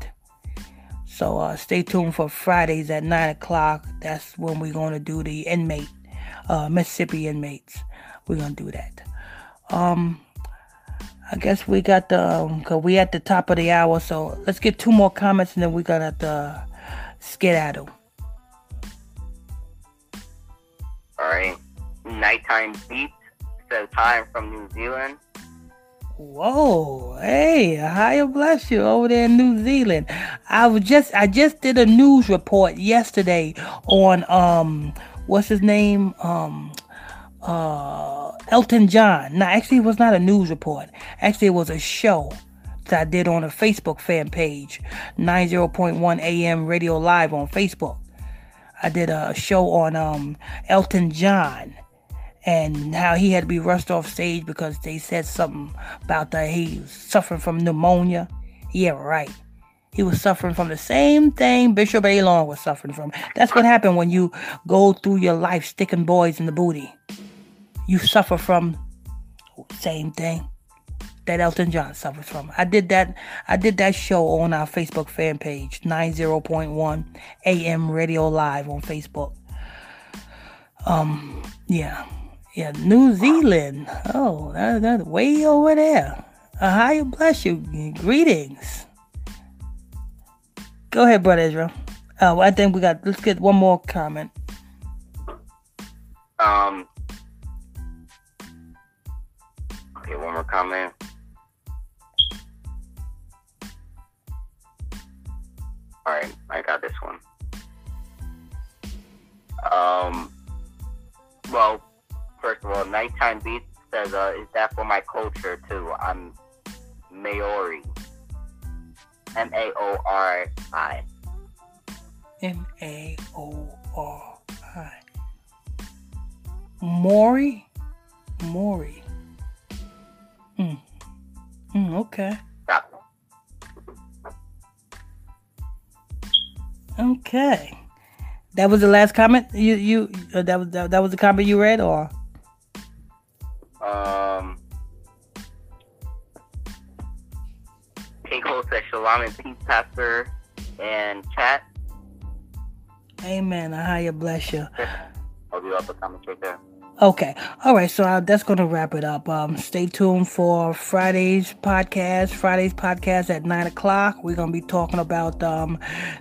So uh, stay tuned for Fridays at nine o'clock. That's when we're going to do the inmate, uh, Mississippi inmates. We're gonna do that. Um, I guess we got the um, cause we at the top of the hour. So let's get two more comments and then we got the skedaddle. All right. Nighttime beats says hi from New Zealand. Whoa, hey, higher bless you over there in New Zealand. I was just I just did a news report yesterday on um what's his name? Um uh Elton John. No, actually it was not a news report. Actually it was a show that I did on a Facebook fan page, 90.1 AM radio live on Facebook. I did a show on um Elton John and how he had to be rushed off stage because they said something about that he was suffering from pneumonia. Yeah, right. He was suffering from the same thing Bishop Eddie Long was suffering from. That's what happened when you go through your life sticking boys in the booty. You suffer from same thing that Elton John suffers from. I did that I did that show on our Facebook fan page, 90.1 AM Radio Live on Facebook. Um, yeah. Yeah, New Zealand. Oh, that, that's way over there. Hi, bless you. Greetings. Go ahead, brother Israel. Uh, I think we got. Let's get one more comment. Um. Okay, one more comment. All right, I got this one. Um. Well, first of all, nighttime beats says, uh, "Is that for my culture too?" I'm Maori. M A O R I. M A O R I. Maury? Maury. Hmm. Hmm, okay. Okay. That was the last comment. You you uh, that was that, that was the comment you read or Um, Keiko says shalom and peace, pastor, and chat. Amen. I higher bless you. I'll do up the comments right there. Okay. All right. So uh, that's going to wrap it up. Um, stay tuned for Friday's podcast. Friday's podcast at nine o'clock. We're going to be talking about um,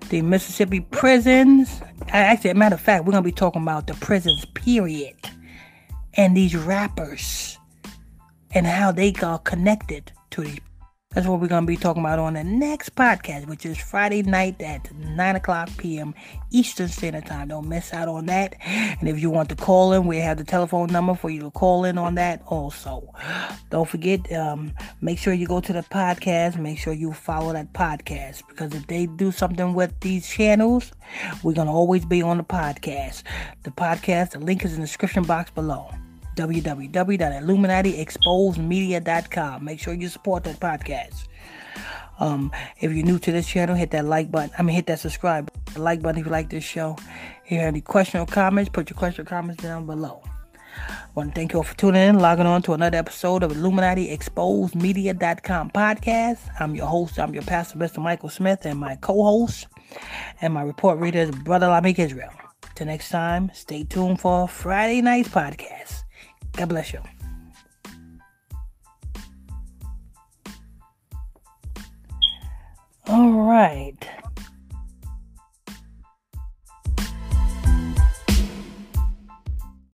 the Mississippi prisons. Actually, a matter of fact, we're going to be talking about the prisons, period, and these rappers and how they got connected to these. That's what we're going to be talking about on the next podcast, which is Friday night at 9 o'clock p.m. Eastern Standard Time. Don't miss out on that. And if you want to call in, we have the telephone number for you to call in on that also. Don't forget, um, make sure you go to the podcast. Make sure you follow that podcast because if they do something with these channels, we're going to always be on the podcast. The podcast, the link is in the description box below www.illuminatiexposedmedia.com. Make sure you support that podcast. Um, if you're new to this channel, hit that like button. I mean, hit that subscribe like button if you like this show. If you have any question or comments, put your question or comments down below. I want to thank you all for tuning in, logging on to another episode of IlluminatiExposedMedia.com podcast. I'm your host, I'm your pastor, Mr. Michael Smith, and my co-host and my report reader is Brother Lamick Israel. Till next time, stay tuned for Friday night's podcast. God bless you. All right.